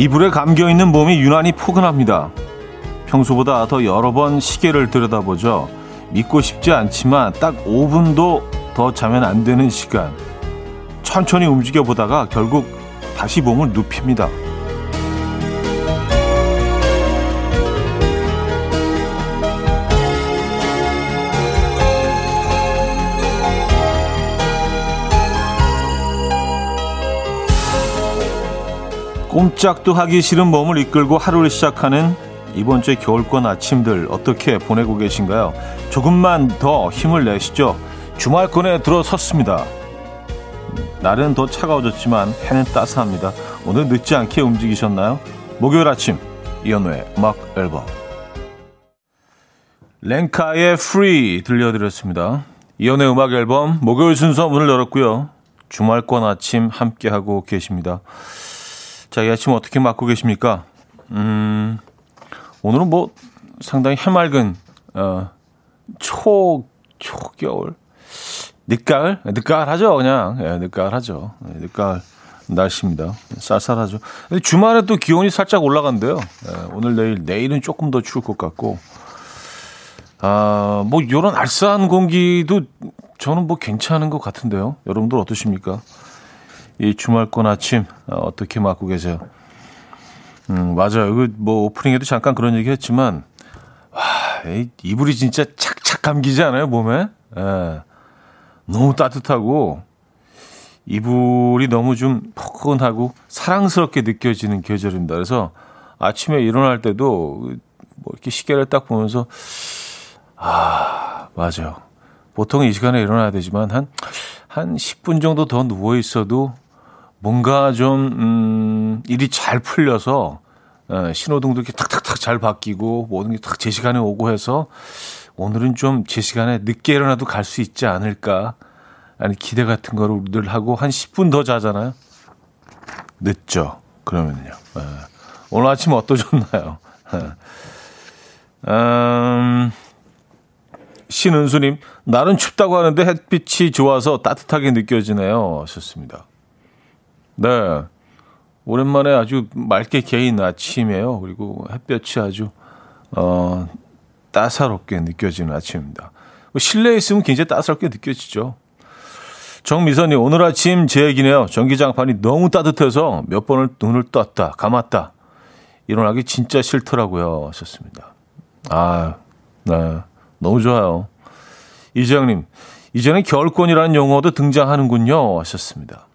이불에 감겨 있는 몸이 유난히 포근합니다. 평소보다 더 여러 번 시계를 들여다보죠. 믿고 싶지 않지만 딱 5분도 더 자면 안 되는 시간. 천천히 움직여 보다가 결국 다시 몸을 눕힙니다. 꼼짝도 하기 싫은 몸을 이끌고 하루를 시작하는 이번 주의 겨울권 아침들 어떻게 보내고 계신가요? 조금만 더 힘을 내시죠. 주말권에 들어섰습니다. 날은 더 차가워졌지만 해는 따스합니다. 오늘 늦지 않게 움직이셨나요? 목요일 아침 이연우의 음악 앨범 랭카의 Free 들려드렸습니다. 이연우의 음악 앨범 목요일 순서 문을 열었고요. 주말권 아침 함께하고 계십니다. 자, 이 아침 어떻게 맞고 계십니까? 음, 오늘은 뭐 상당히 해맑은, 어, 초, 초겨울? 늦가을? 늦가을하죠, 그냥. 예, 늦가을하죠. 예, 늦가을 날씨입니다. 쌀쌀하죠. 주말에 또 기온이 살짝 올라간대요. 예, 오늘, 내일, 내일은 조금 더 추울 것 같고. 아, 뭐, 요런 알싸한 공기도 저는 뭐 괜찮은 것 같은데요. 여러분들 어떠십니까? 이 주말권 아침 어, 어떻게 맞고 계세요? 음, 맞아요. 그 뭐 오프닝에도 잠깐 그런 얘기 했지만 와, 이 이불이 진짜 착착 감기지 않아요, 몸에? 예. 너무 따뜻하고 이불이 너무 좀 포근하고 사랑스럽게 느껴지는 계절입니다. 그래서 아침에 일어날 때도 뭐 이렇게 시계를 딱 보면서 아, 맞아요. 보통 이 시간에 일어나야 되지만 한, 한 10분 정도 더 누워 있어도 뭔가 좀, 음, 일이 잘 풀려서, 어, 신호등도 이렇게 탁탁탁 잘 바뀌고, 모든 게딱제 시간에 오고 해서, 오늘은 좀 제 시간에 늦게 일어나도 갈 수 있지 않을까. 아니, 기대 같은 거를 늘 하고, 한 10분 더 자잖아요. 늦죠. 그러면요. 예. 오늘 아침 어떠셨나요? 예. 음, 신은수님, 날은 춥다고 하는데 햇빛이 좋아서 따뜻하게 느껴지네요. 하셨습니다. 네. 오랜만에 아주 맑게 개인 아침이에요. 그리고 햇볕이 아주, 어, 따사롭게 느껴지는 아침입니다. 실내에 있으면 굉장히 따사롭게 느껴지죠. 정미선님, 오늘 아침 제 얘기네요. 전기장판이 너무 따뜻해서 몇 번을 눈을 떴다, 감았다. 일어나기 진짜 싫더라고요. 하셨습니다. 아, 네. 너무 좋아요. 이재영님, 이제는 겨울권이라는 용어도 등장하는군요. 하셨습니다.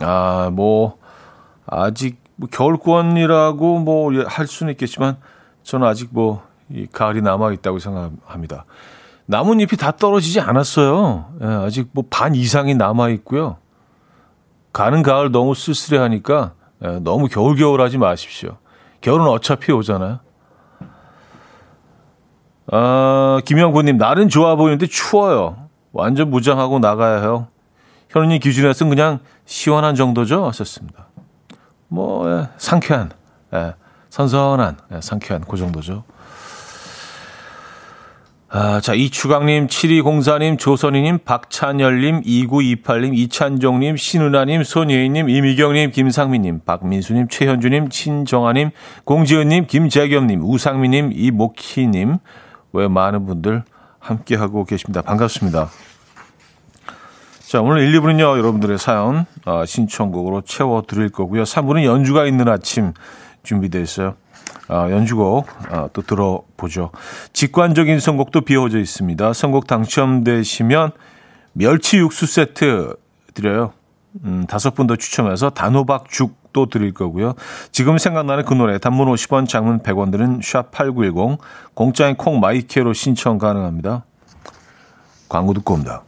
아, 뭐, 아직 뭐 겨울권이라고 뭐 할 수는 있겠지만 저는 아직 뭐 이 가을이 남아 있다고 생각합니다. 나뭇잎이 다 떨어지지 않았어요. 예, 아직 뭐 반 이상이 남아 있고요. 가는 가을 너무 쓸쓸해 하니까 예, 너무 겨울겨울 하지 마십시오. 겨울은 어차피 오잖아요. 아, 김영구님, 날은 좋아 보이는데 추워요. 완전 무장하고 나가야 해요. 현우님 기준에서는 그냥 시원한 정도죠? 하셨습니다. 뭐, 예, 상쾌한, 예, 선선한, 예, 상쾌한, 그 정도죠. 아, 자, 이추강님, 7204님, 조선희님, 박찬열님, 2928님, 이찬종님, 신은아님, 손예인님, 이미경님, 김상민님, 박민수님, 최현주님, 친정아님, 공지은님, 김재겸님, 우상민님, 이목희님, 왜 많은 분들 함께하고 계십니다. 반갑습니다. 자, 오늘 1, 2부는요, 여러분들의 사연, 어, 신청곡으로 채워드릴 거고요. 3부는 연주가 있는 아침 준비되어 있어요. 어, 연주곡 어, 또 들어보죠. 직관적인 선곡도 비워져 있습니다. 선곡 당첨되시면 멸치 육수 세트 드려요. 음, 다섯 분 더 추첨해서 단호박 죽도 드릴 거고요. 지금 생각나는 그 노래 단문 50원, 장문 100원 드는 샵8910 공짜인 콩 마이케로 신청 가능합니다. 광고 듣고 옵니다.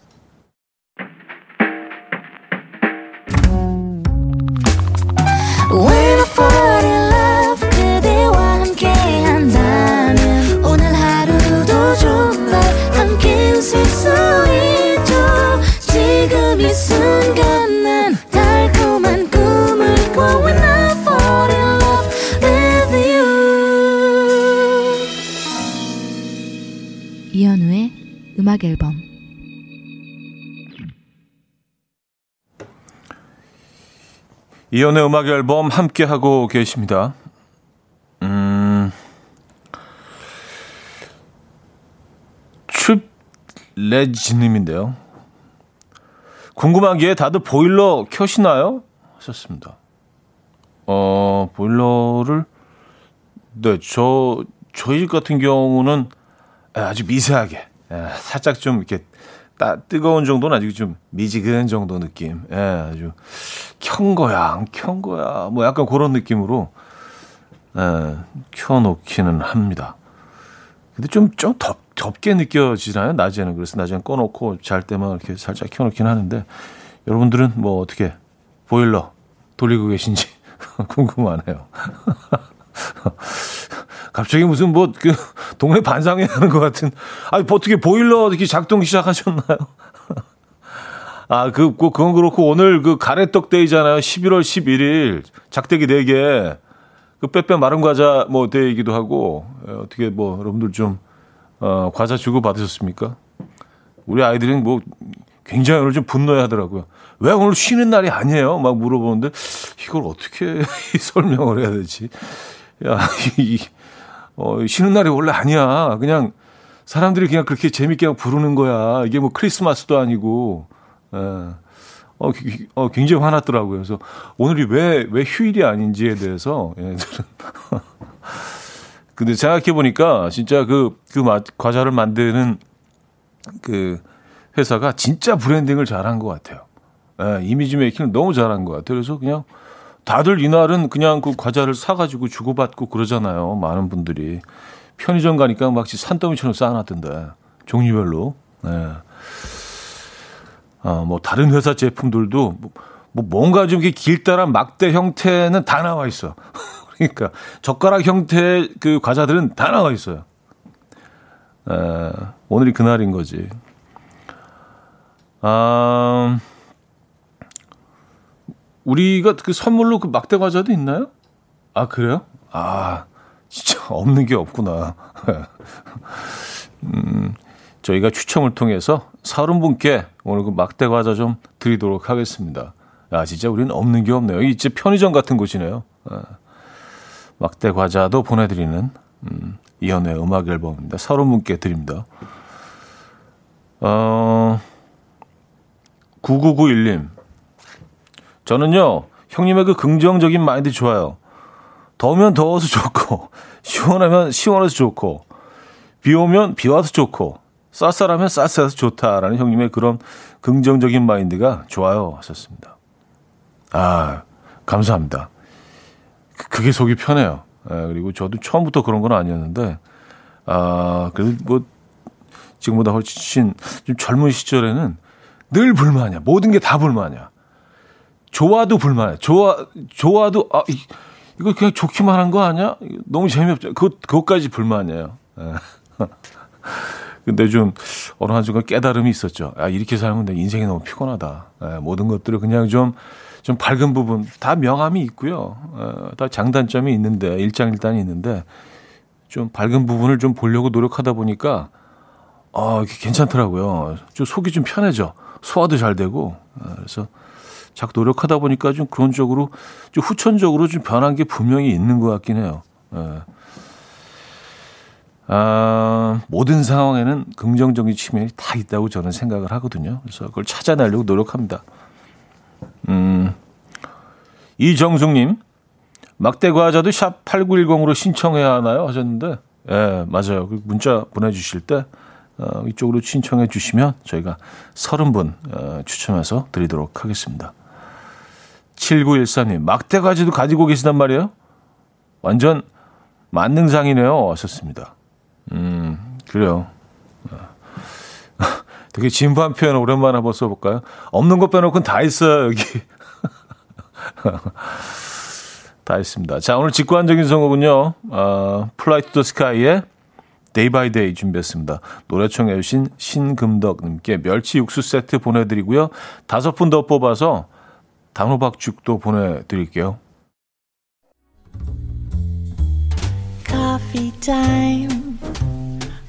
음악 앨범 이연의 음악 앨범 함께 하고 계십니다. 음. 춥레지 님인데요. 궁금한 게 다들 보일러 켜시나요? 하셨습니다. 어, 보일러를 네, 저 저희 집 같은 경우는 아주 미세하게 예, 살짝 좀 이렇게 따, 뜨거운 정도는 아직 좀 미지근 정도 느낌. 예, 아주 켠 거야, 안 켠 거야. 뭐 약간 그런 느낌으로, 예, 켜놓기는 합니다. 근데 좀, 좀 덥, 덥게 느껴지나요? 낮에는. 그래서 낮에는 꺼놓고 잘 때만 이렇게 살짝 켜놓긴 하는데, 여러분들은 뭐 어떻게 보일러 돌리고 계신지 궁금하네요. 갑자기 무슨 뭐 그 동네 반상회 하는 것 같은 아니 뭐 어떻게 보일러 이렇게 작동 시작하셨나요? 아, 그, 그, 그건 그렇고, 오늘 그 가래떡 데이잖아요. 11월 11일. 작대기 4개. 그 빼빼 마른 과자 뭐 데이기도 하고, 예, 어떻게 뭐, 여러분들 좀, 어, 과자 주고 받으셨습니까? 우리 아이들은 뭐, 굉장히 오늘 좀 분노해 하더라고요. 왜 오늘 쉬는 날이 아니에요? 막 물어보는데, 이걸 어떻게 설명을 해야 되지? 야, 이, 어, 쉬는 날이 원래 아니야. 그냥 사람들이 그냥 그렇게 재밌게 부르는 거야. 이게 뭐 크리스마스도 아니고. 예. 어, 어, 굉장히 화났더라고요. 그래서 오늘이 왜, 왜 휴일이 아닌지에 대해서 얘들은. 근데 생각해보니까 진짜 그, 그 과자를 만드는 그 회사가 진짜 브랜딩을 잘한 것 같아요. 예, 이미지 메이킹을 너무 잘한 것 같아요. 그래서 그냥 다들 이날은 그냥 그 과자를 사가지고 주고받고 그러잖아요. 많은 분들이. 편의점 가니까 막 산더미처럼 쌓아놨던데. 종류별로. 네. 아, 뭐, 다른 회사 제품들도 뭐, 뭐 뭔가 좀 이렇게 길다란 막대 형태는 다 나와 있어. 그러니까 젓가락 형태 그 과자들은 다 나와 있어요. 에, 오늘이 그날인 거지. 아, 우리가 그 선물로 그 막대 과자도 있나요? 아, 그래요? 아, 진짜 없는 게 없구나. 음, 저희가 추첨을 통해서 서른 분께 오늘 그 막대 과자 좀 드리도록 하겠습니다. 아, 진짜 우리는 없는 게 없네요. 이제 편의점 같은 곳이네요. 아, 막대 과자도 보내드리는 음, 이연의 음악 앨범입니다. 서른 분께 드립니다. 어, 9991님. 저는요, 형님의 그 긍정적인 마인드 좋아요. 더우면 더워서 좋고, 시원하면 시원해서 좋고, 비 오면 비 와서 좋고, 쌀쌀하면 쌀쌀해서 좋다라는 형님의 그런 긍정적인 마인드가 좋아요. 하셨습니다. 아, 감사합니다. 그, 그게 속이 편해요. 예, 그리고 저도 처음부터 그런 건 아니었는데, 아, 그래도 뭐, 지금보다 훨씬 좀 젊은 시절에는 늘 불만이야. 모든 게 다 불만이야. 좋아도 불만해. 좋아, 좋아도, 아, 이, 이거 그냥 좋기만 한 거 아니야? 너무 재미없죠. 그, 그것까지 불만이에요. 예. 근데 좀 어느 한 순간 깨달음이 있었죠. 아, 이렇게 살면 내 인생이 너무 피곤하다. 예, 모든 것들을 그냥 좀, 좀 밝은 부분, 다 명함이 있고요. 예, 다 장단점이 있는데, 일장일단이 있는데, 좀 밝은 부분을 좀 보려고 노력하다 보니까, 아, 괜찮더라고요. 좀 속이 좀 편해져. 소화도 잘 되고. 예, 그래서 자꾸 노력하다 보니까 좀 그런 쪽으로 좀 후천적으로 좀 변한 게 분명히 있는 것 같긴 해요. 예. 아, 모든 상황에는 긍정적인 측면이 다 있다고 저는 생각을 하거든요. 그래서 그걸 찾아내려고 노력합니다. 음, 이정숙님, 막대 과자도 샵 8910으로 신청해야 하나요? 하셨는데, 예, 맞아요. 그 문자 보내주실 때, 어, 이쪽으로 신청해 주시면 저희가 30분 어, 추첨해서 드리도록 하겠습니다. 7914님, 막대가지도 가지고 계시단 말이에요? 완전 만물상이네요. 하셨습니다. 음, 그래요. 되게 진부한 표현 오랜만에 한번 써볼까요? 없는 것 빼놓고는 다 있어요, 여기. 다 있습니다. 자, 오늘 직관적인 선곡은요, 어, Fly to the Sky의 Day by Day 준비했습니다. 노래 청해 주신 신금덕님께 멸치 육수 세트 보내드리고요. 다섯 분 더 뽑아서 단호박죽도 보내드릴게요. Coffee time.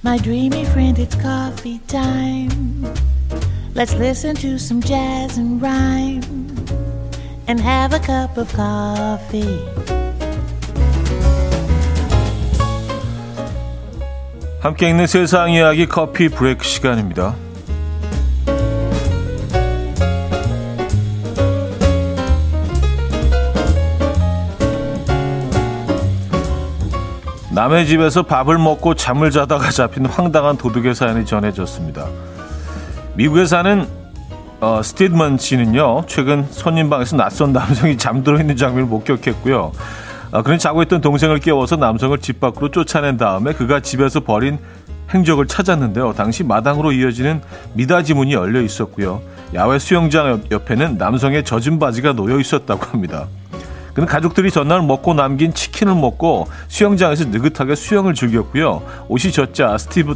My dreamy friend, it's coffee time. Let's listen to some jazz and rhyme and have a cup of coffee. 함께 있는 세상 이야기 커피 브레이크 시간입니다. 남의 집에서 밥을 먹고 잠을 자다가 잡힌 황당한 도둑의 사연이 전해졌습니다. 미국에 사는 어, 스티드먼 씨는요, 최근 손님 방에서 낯선 남성이 잠들어 있는 장면을 목격했고요. 어, 그는 자고 있던 동생을 깨워서 남성을 집 밖으로 쫓아낸 다음에 그가 집에서 버린 행적을 찾았는데요. 당시 마당으로 이어지는 미닫이 문이 열려 있었고요. 야외 수영장 옆에는 남성의 젖은 바지가 놓여 있었다고 합니다. 그는 가족들이 전날 먹고 남긴 치킨을 먹고 수영장에서 느긋하게 수영을 즐겼고요. 옷이 젖자 스티브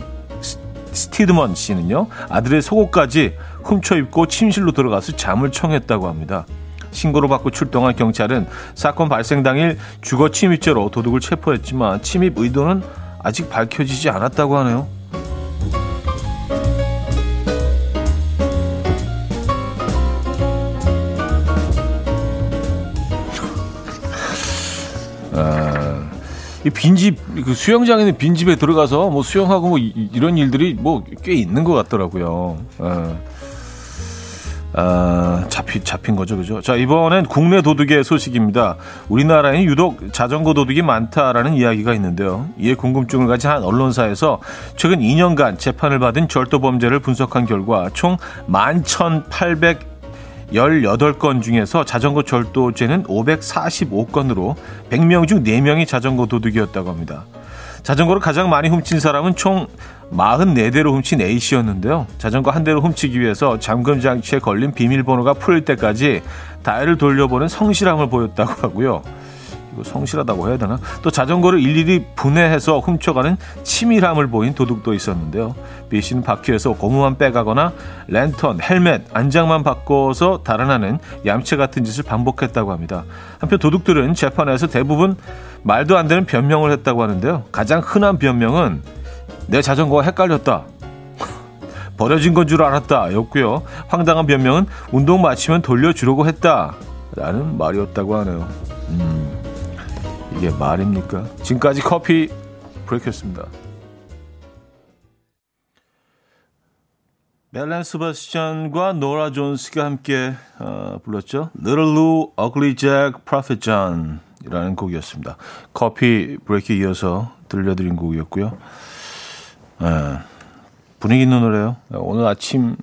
스티드먼 씨는요 아들의 속옷까지 훔쳐 입고 침실로 들어가서 잠을 청했다고 합니다. 신고를 받고 출동한 경찰은 사건 발생 당일 주거 침입죄로 도둑을 체포했지만 침입 의도는 아직 밝혀지지 않았다고 하네요. 아, 이 빈집 그 수영장에 있는 빈집에 들어가서 뭐 수영하고 뭐 이, 런 일들이 뭐 꽤 있는 것 같더라고요. 아. 아, 잡히, 잡힌 거죠, 그죠? 자, 이번엔 국내 도둑의 소식입니다. 우리나라에는 유독 자전거 도둑이 많다라는 이야기가 있는데요. 이에 궁금증을 가진 한 언론사에서 최근 2년간 재판을 받은 절도 범죄를 분석한 결과 총 11,818건 중에서 자전거 절도죄는 545건으로 100명 중 4명이 자전거 도둑이었다고 합니다. 자전거를 가장 많이 훔친 사람은 총 44대로 훔친 A씨였는데요. 자전거 한 대로 훔치기 위해서 잠금 장치에 걸린 비밀번호가 풀릴 때까지 다이를 돌려보는 성실함을 보였다고 하고요. 성실하다고 해야 되나? 또 자전거를 일일이 분해해서 훔쳐가는 치밀함을 보인 도둑도 있었는데요. B 씨는 바퀴에서 고무만 빼가거나 랜턴, 헬멧, 안장만 바꿔서 달아나는 얌체 같은 짓을 반복했다고 합니다. 한편 도둑들은 재판에서 대부분 말도 안 되는 변명을 했다고 하는데요. 가장 흔한 변명은 내 자전거가 헷갈렸다. 버려진 건 줄 알았다. 였고요. 황당한 변명은 운동 마치면 돌려주려고 했다. 라는 말이었다고 하네요. 음, 이게 말입니까? 지금까지 커피 브레이크였습니다. 멜란 스바스찬과 노라 존스가 함께 어, 불렀죠. Little Lou, Ugly Jack, Prophet John 이라는 곡이었습니다. 커피 브레이크에 이어서 들려드린 곡이었고요. 네, 분위기 있는 노래요. 오늘 아침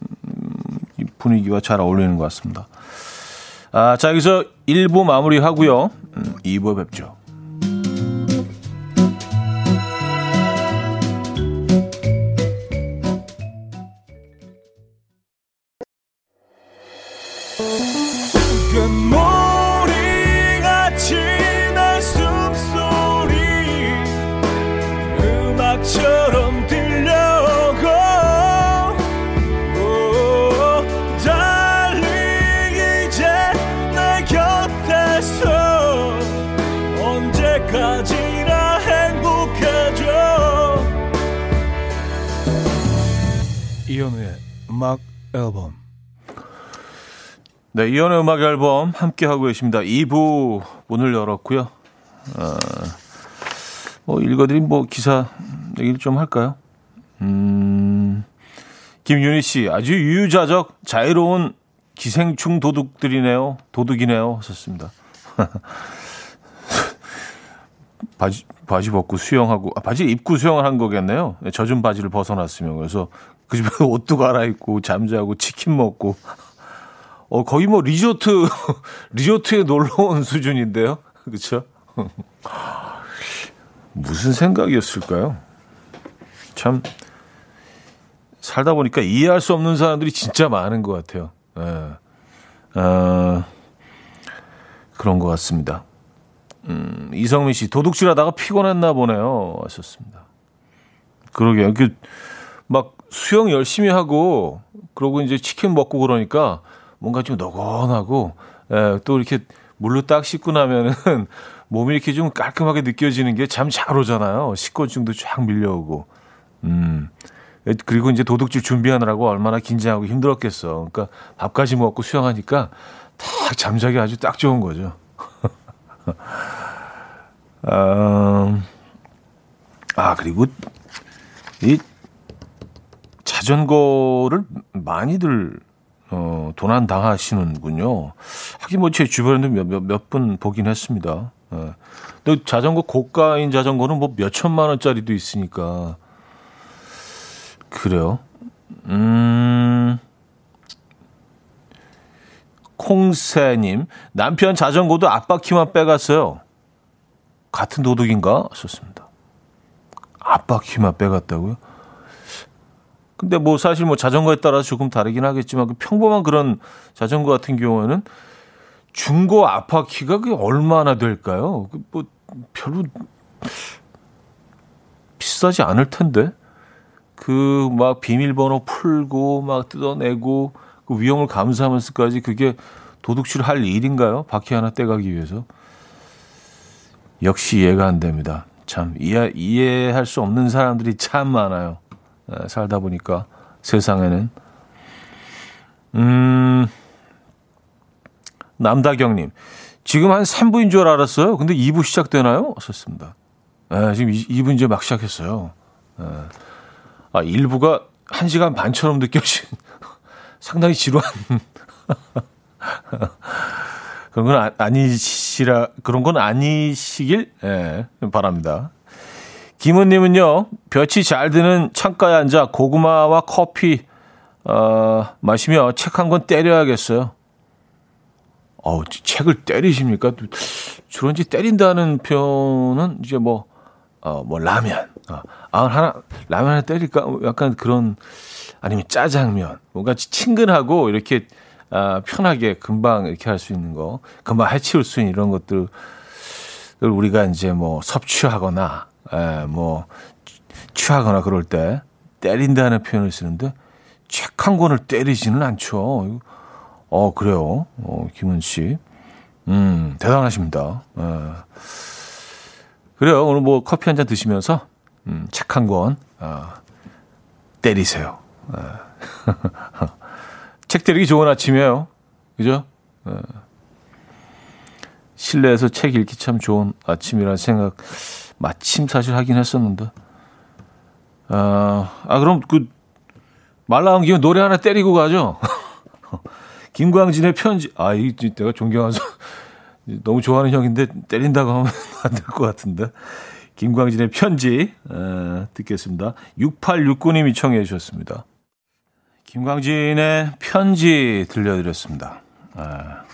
분위기와 잘 어울리는 것 같습니다. 아, 자, 여기서 1부 마무리 하고요. 음, 2부 뵙죠. 음악 앨범. 네, 이연의 음악 앨범 함께 하고 계십니다. 2부 문을 열었고요. 어, 뭐 읽어드린 뭐 기사 얘기를 좀 할까요? 음, 김윤희 씨, 아주 유유자적 자유로운 기생충 도둑들이네요. 도둑이네요. 하셨습니다. 바지, 바지 벗고 수영하고, 아, 바지 입고 수영을 한 거겠네요. 젖은 바지를 벗어났으면. 그래서 그 집에 옷도 갈아입고 잠자고 치킨 먹고 어 거의 뭐 리조트 리조트에 놀러 온 수준인데요. 그렇죠? 무슨 생각이었을까요? 참 살다 보니까 이해할 수 없는 사람들이 진짜 많은 것 같아요. 예. 어, 그런 것 같습니다. 음, 이성민 씨 도둑질하다가 피곤했나 보네요. 하셨습니다. 그러게요. 그 막 수영 열심히 하고 그러고 이제 치킨 먹고 그러니까 뭔가 좀 너건하고 예, 또 이렇게 물로 딱 씻고 나면은 몸이 이렇게 좀 깔끔하게 느껴지는 게참잘 오잖아요. 식곤증도 쫙 밀려오고. 음. 그리고 이제 도둑질 준비하느라고 얼마나 긴장하고 힘들었겠어. 그러니까 밥까지 먹고 수영하니까 딱 잠자기 아주 딱 좋은 거죠. 음, 아, 그리고 이 자전거를 많이들 어, 도난 당하시는군요. 하긴 뭐 제 주변에도 몇몇 분 보긴 했습니다. 예. 또 자전거 고가인 자전거는 뭐 몇 천만 원짜리도 있으니까 그래요. 음. 콩새님 남편 자전거도 앞바퀴만 빼갔어요. 같은 도둑인가? 썼습니다. 앞바퀴만 빼갔다고요? 근데 뭐 사실 뭐 자전거에 따라서 조금 다르긴 하겠지만 그 평범한 그런 자전거 같은 경우에는 중고 앞바퀴가 그게 얼마나 될까요? 그뭐 별로 비싸지 않을 텐데 그 막 비밀번호 풀고 막 뜯어내고 그 위험을 감수하면서까지 그게 도둑질 할 일인가요? 바퀴 하나 떼가기 위해서 역시 이해가 안 됩니다. 참 이해 이해할 수 없는 사람들이 참 많아요. 살다 보니까 세상에는 음 남다경님 지금 한 3부인 줄 알았어요. 근데 2부 시작되나요? 썼습니다. 네, 지금 2부 이제 막 시작했어요. 네. 아 1부가 1 시간 반처럼 느껴진 상당히 지루한 그런 건 아, 아니시라 그런 건 아니시길 예, 바랍니다. 김은님은요, 볕이 잘 드는 창가에 앉아 고구마와 커피, 어, 마시며 책 한 권 때려야겠어요. 어우, 책을 때리십니까? 주런지 때린다는 표현은 이제 뭐, 어, 뭐, 라면. 어, 아, 하나, 라면 하나 때릴까? 약간 그런, 아니면 짜장면. 뭔가 친근하고 이렇게, 아, 편하게 금방 이렇게 할 수 있는 거. 금방 해치울 수 있는 이런 것들, 우리가 이제 뭐 섭취하거나 에, 예, 뭐 취하거나 그럴 때 때린다는 표현을 쓰는데 책 한 권을 때리지는 않죠. 어 그래요. 어, 김은 씨, 음 대단하십니다. 에. 예. 그래요. 오늘 뭐 커피 한 잔 드시면서 음, 책 한 권 어, 때리세요. 에. 예. 책 때리기 좋은 아침이에요. 그죠? 에. 실내에서 책 읽기 참 좋은 아침이라는 생각 마침 사실 하긴 했었는데. 아, 아 그럼 그 말 나온 김에 노래 하나 때리고 가죠. 김광진의 편지. 아, 이 내가 존경하죠. 너무 좋아하는 형인데 때린다고 하면 안 될 것 같은데. 김광진의 편지 에, 듣겠습니다. 6869님이 청해 주셨습니다. 김광진의 편지 들려드렸습니다. 아,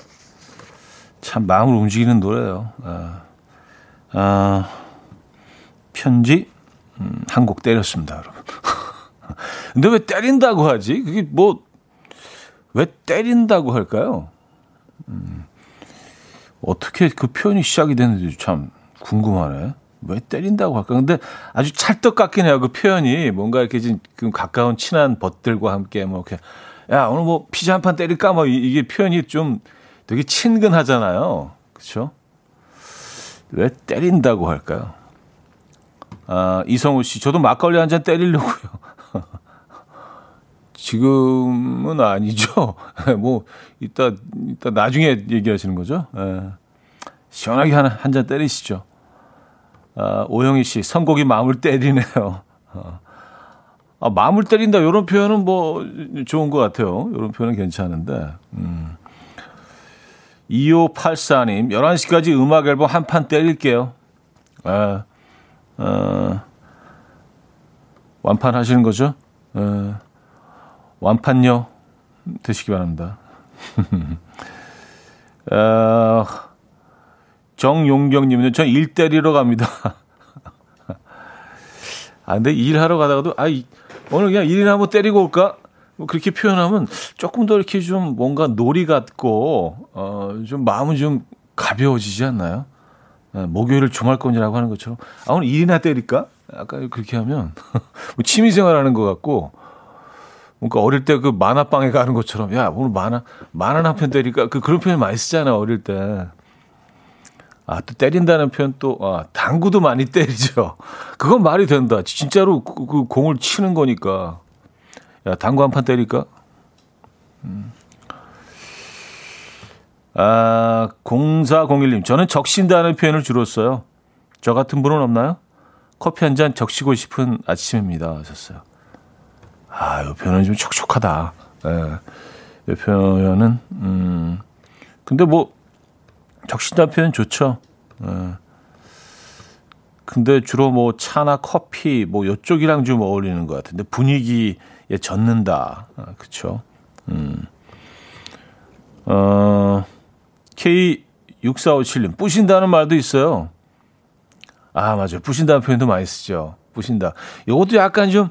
참 마음을 움직이는 노래예요. 아, 아, 편지 음, 한곡 때렸습니다, 여러분. 근데 왜 때린다고 하지? 그게 뭐 왜 때린다고 할까요? 음, 어떻게 그 표현이 시작이 됐는지 참 궁금하네. 왜 때린다고 할까? 근데 아주 찰떡 같긴 해요. 그 표현이 뭔가 이렇게 좀 가까운 친한 벗들과 함께 뭐 이렇게 야 오늘 뭐 피자 한 판 때릴까? 뭐 이게 표현이 좀 되게 친근하잖아요. 그렇죠? 왜 때린다고 할까요? 아, 이성우 씨, 저도 막걸리 한 잔 때리려고요. 지금은 아니죠. 뭐, 이따, 이따 나중에 얘기하시는 거죠. 예. 시원하게 한잔 때리시죠. 아, 오영희 씨, 선곡이 마음을 때리네요. 아, 마음을 때린다. 이런 표현은 뭐 좋은 것 같아요. 이런 표현은 괜찮은데. 음. 2584님, 11시까지 음악 앨범 한 판 때릴게요. 아, 어, 완판하시는 거죠? 어, 완판요 되시기 바랍니다. 어, 정용경님은 저 일 때리러 갑니다. 아, 근데 일하러 가다가도, 아, 오늘 그냥 일이나 한번 때리고 올까? 뭐 그렇게 표현하면 조금 더 이렇게 좀 뭔가 놀이 같고, 어, 좀 마음은 좀 가벼워지지 않나요? 네, 목요일을 주말권이라고 하는 것처럼 아 오늘 일이나 때릴까? 아까 그렇게 하면 뭐 취미생활하는 것 같고 뭔가 어릴 때 그 만화방에 가는 것처럼 야 오늘 만화 만화 한 편 때릴까? 그 그런 표현 많이 쓰잖아 어릴 때. 아, 또 때린다는 표현 또, 아, 당구도 많이 때리죠. 그건 말이 된다. 진짜로 그, 그 공을 치는 거니까. 야, 당구 한 판 때릴까? 음. 아, 0401님, 저는 적신다는 표현을 주로 써요. 저 같은 분은 없나요? 커피 한 잔 적시고 싶은 아침입니다. 하셨어요. 아, 이 표현은 좀 촉촉하다. 예. 이 표현은, 음, 근데 뭐, 적신다는 표현 좋죠. 예. 근데 주로 뭐 차나 커피 뭐 요쪽이랑 좀 어울리는 것 같은데 분위기에 젖는다. 아, 그쵸. 음. 어, K6457님, 뿌신다는 말도 있어요. 아, 맞아요. 뿌신다는 표현도 많이 쓰죠. 뿌신다. 이것도 약간 좀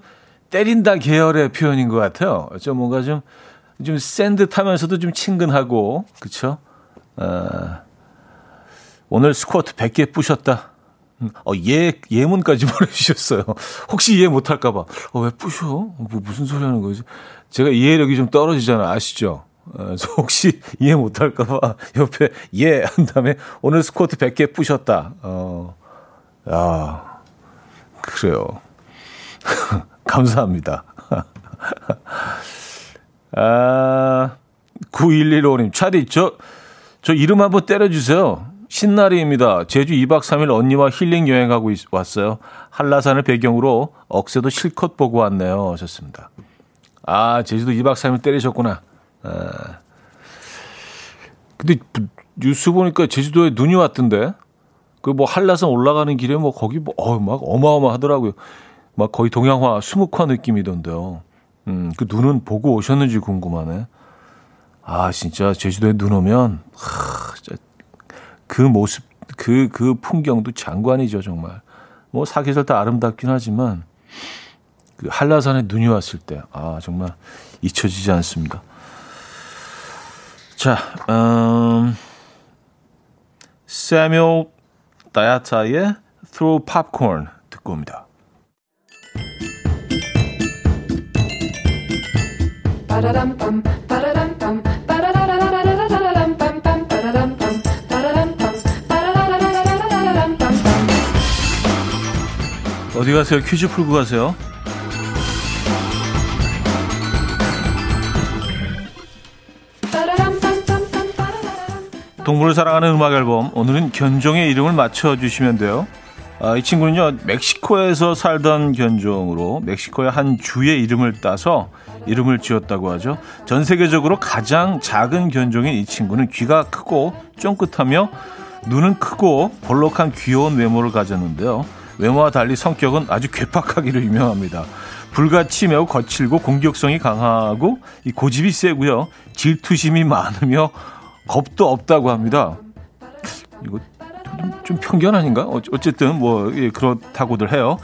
때린다 계열의 표현인 것 같아요. 좀 뭔가 좀, 좀 센 듯하면서도 좀 친근하고, 그쵸? 어, 오늘 스쿼트 100개 뿌셨다. 어, 예, 예문까지 보내주셨어요. 혹시 이해 못할까봐. 어, 왜 뿌셔? 뭐, 무슨 소리 하는 거지? 제가 이해력이 좀 떨어지잖아. 아시죠? 어, 혹시 이해 못할까봐 옆에 예, 한 다음에 오늘 스쿼트 100개 뿌셨다. 어, 야, 그래요. 감사합니다. 아, 9115님, 차디, 저, 저 이름 한번 때려주세요. 신나리입니다. 제주 2박 3일 언니와 힐링 여행하고 있, 왔어요. 한라산을 배경으로 억새도 실컷 보고 왔네요. 하셨습니다. 아, 제주도 2박 3일 때리셨구나. 아. 근데 뉴스 보니까 제주도에 눈이 왔던데. 그 뭐 한라산 올라가는 길에 뭐 거기 뭐, 어, 막 어마어마하더라고요. 막 거의 동양화, 수묵화 느낌이던데요. 음, 그 눈은 보고 오셨는지 궁금하네. 아, 진짜 제주도에 눈 오면, 하, 진짜 그 모습, 그, 그 풍경도 장관이죠, 정말. 뭐 사계절 다 아름답긴 하지만 그 한라산에 눈이 왔을 때, 아, 정말 잊혀지지 않습니다. 자, 음, 세뮤 다야타의 Throw Popcorn 듣고 옵니다. 어디 가세요? 퀴즈 풀고 가세요. 동물을 사랑하는 음악 앨범 오늘은 견종의 이름을 맞춰주시면 돼요. 아, 이 친구는요 멕시코에서 살던 견종으로 멕시코의 한 주의 이름을 따서 이름을 지었다고 하죠. 전 세계적으로 가장 작은 견종인 이 친구는 귀가 크고 쫑긋하며 눈은 크고 볼록한 귀여운 외모를 가졌는데요. 외모와 달리 성격은 아주 괴팍하기로 유명합니다. 불같이 매우 거칠고 공격성이 강하고 이 고집이 세고요. 질투심이 많으며 겁도 없다고 합니다. 이거 좀 편견 아닌가? 어쨌든 뭐 예, 그렇다고들 해요.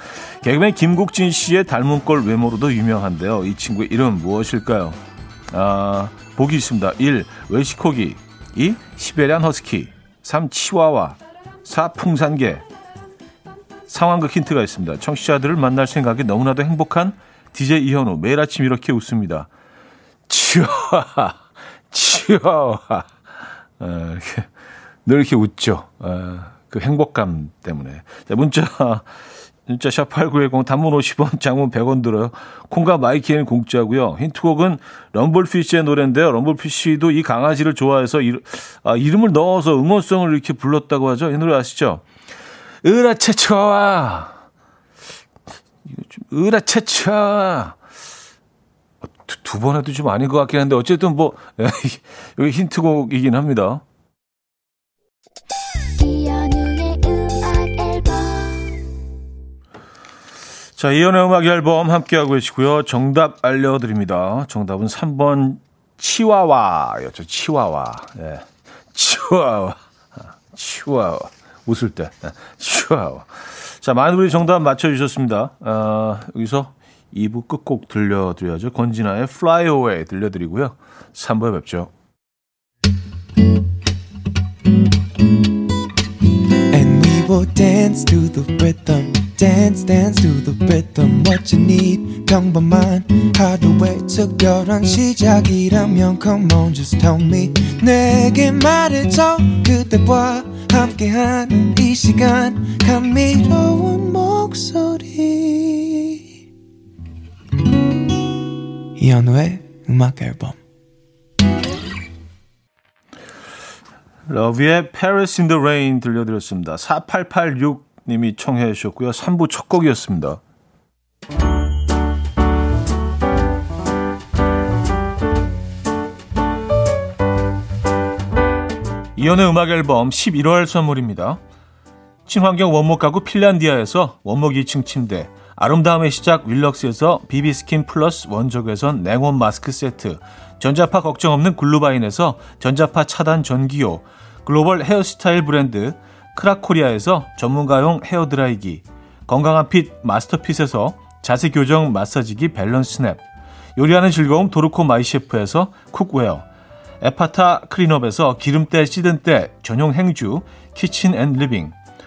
개그맨 김국진 씨의 닮은 꼴 외모로도 유명한데요. 이 친구의 이름 무엇일까요? 아, 보기 있습니다. 1. 웰시코기 2. 시베리안 허스키 3. 치와와 4. 풍산개 상황극 힌트가 있습니다. 청취자들을 만날 생각에 너무나도 행복한 DJ 이현우. 매일 아침 이렇게 웃습니다. 치와와, 치와와. 어, 이렇게, 늘 이렇게 웃죠. 어, 그 행복감 때문에. 자, 문자, 문자 샵8910 단문 50원, 장문 100원 들어요. 콩과 마이키에는 공짜고요. 힌트곡은 럼블피쉬의 노래인데요. 럼블피쉬도 이 강아지를 좋아해서 이, 아, 이름을 넣어서 응원성을 이렇게 불렀다고 하죠. 이 노래 아시죠? 으라차차. 으라차차. 두, 두 번 해도 좀 아닌 것 같긴 한데, 어쨌든 뭐, 여기 힌트곡이긴 합니다. 자, 이연의 음악 앨범 함께하고 계시고요. 정답 알려드립니다. 정답은 3번 치와와였죠. 치와와. 예. 치와와. 치와와. 웃을 때. 슈아워. 자, 많은 분이 정답 맞춰주셨습니다. 어, 여기서 2부 끝곡 들려드려야죠. 권진아의 Fly Away 들려드리고요. 3부에 뵙죠. Will dance to the rhythm. dance dance to the rhythm what you need 평범한 하루의 특별한 시작이라면 come on just tell me 내게 말해줘 그대와 함께한 이 시간 감미로운 이현우의 음악 앨범 러비의 Paris in the Rain 들려드렸습니다. 4886님이 청해 주셨고요. 3부 첫 곡이었습니다. 이연의 음악 앨범 11월 선물입니다. 친환경 원목 가구 핀란디아에서 원목 2층 침대, 아름다움의 시작 윌럭스에서 비비스킨 플러스 원적외선 냉온 마스크 세트, 전자파 걱정 없는 글루바인에서 전자파 차단 전기요, 글로벌 헤어스타일 브랜드 크라코리아에서 전문가용 헤어드라이기, 건강한 핏 마스터핏에서 자세 교정 마사지기 밸런스 냅, 요리하는 즐거움 도르코 마이셰프에서 cookware, 에파타 클린업에서 기름때 찌든 때 전용 행주 키친 앤 리빙,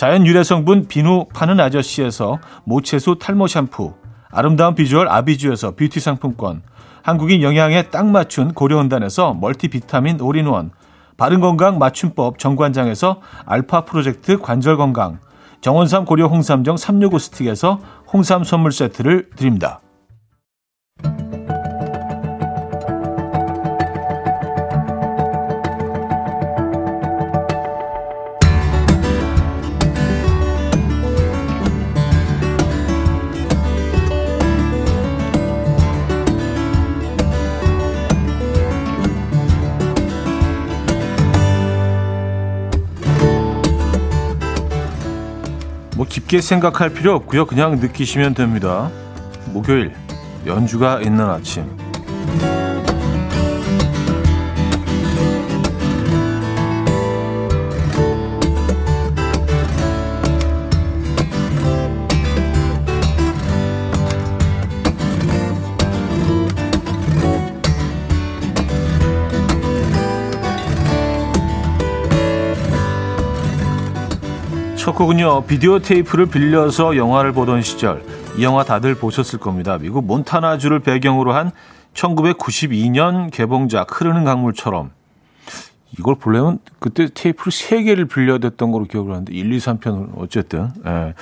자연 유래 성분 비누 파는 아저씨에서 모체수 탈모 샴푸, 아름다운 비주얼 아비주에서 뷰티 상품권, 한국인 영양에 딱 맞춘 고려은단에서 multivitamin all-in-one, 바른건강 맞춤법 정관장에서 알파 프로젝트 관절건강, 정원삼 고려 홍삼정 365 스틱에서 홍삼 선물 세트를 드립니다. 깊게 생각할 필요 없고요. 그냥 느끼시면 됩니다. 목요일 연주가 있는 아침 곡은요, 비디오 테이프를 빌려서 영화를 보던 시절. 이 영화 다들 보셨을 겁니다. 미국 몬타나주를 배경으로 한 1992년 개봉작 흐르는 강물처럼. 이걸 보려면 그때 테이프를 3개를 빌려댔던 걸로 기억을 하는데 1, 2, 3편은 어쨌든. 예.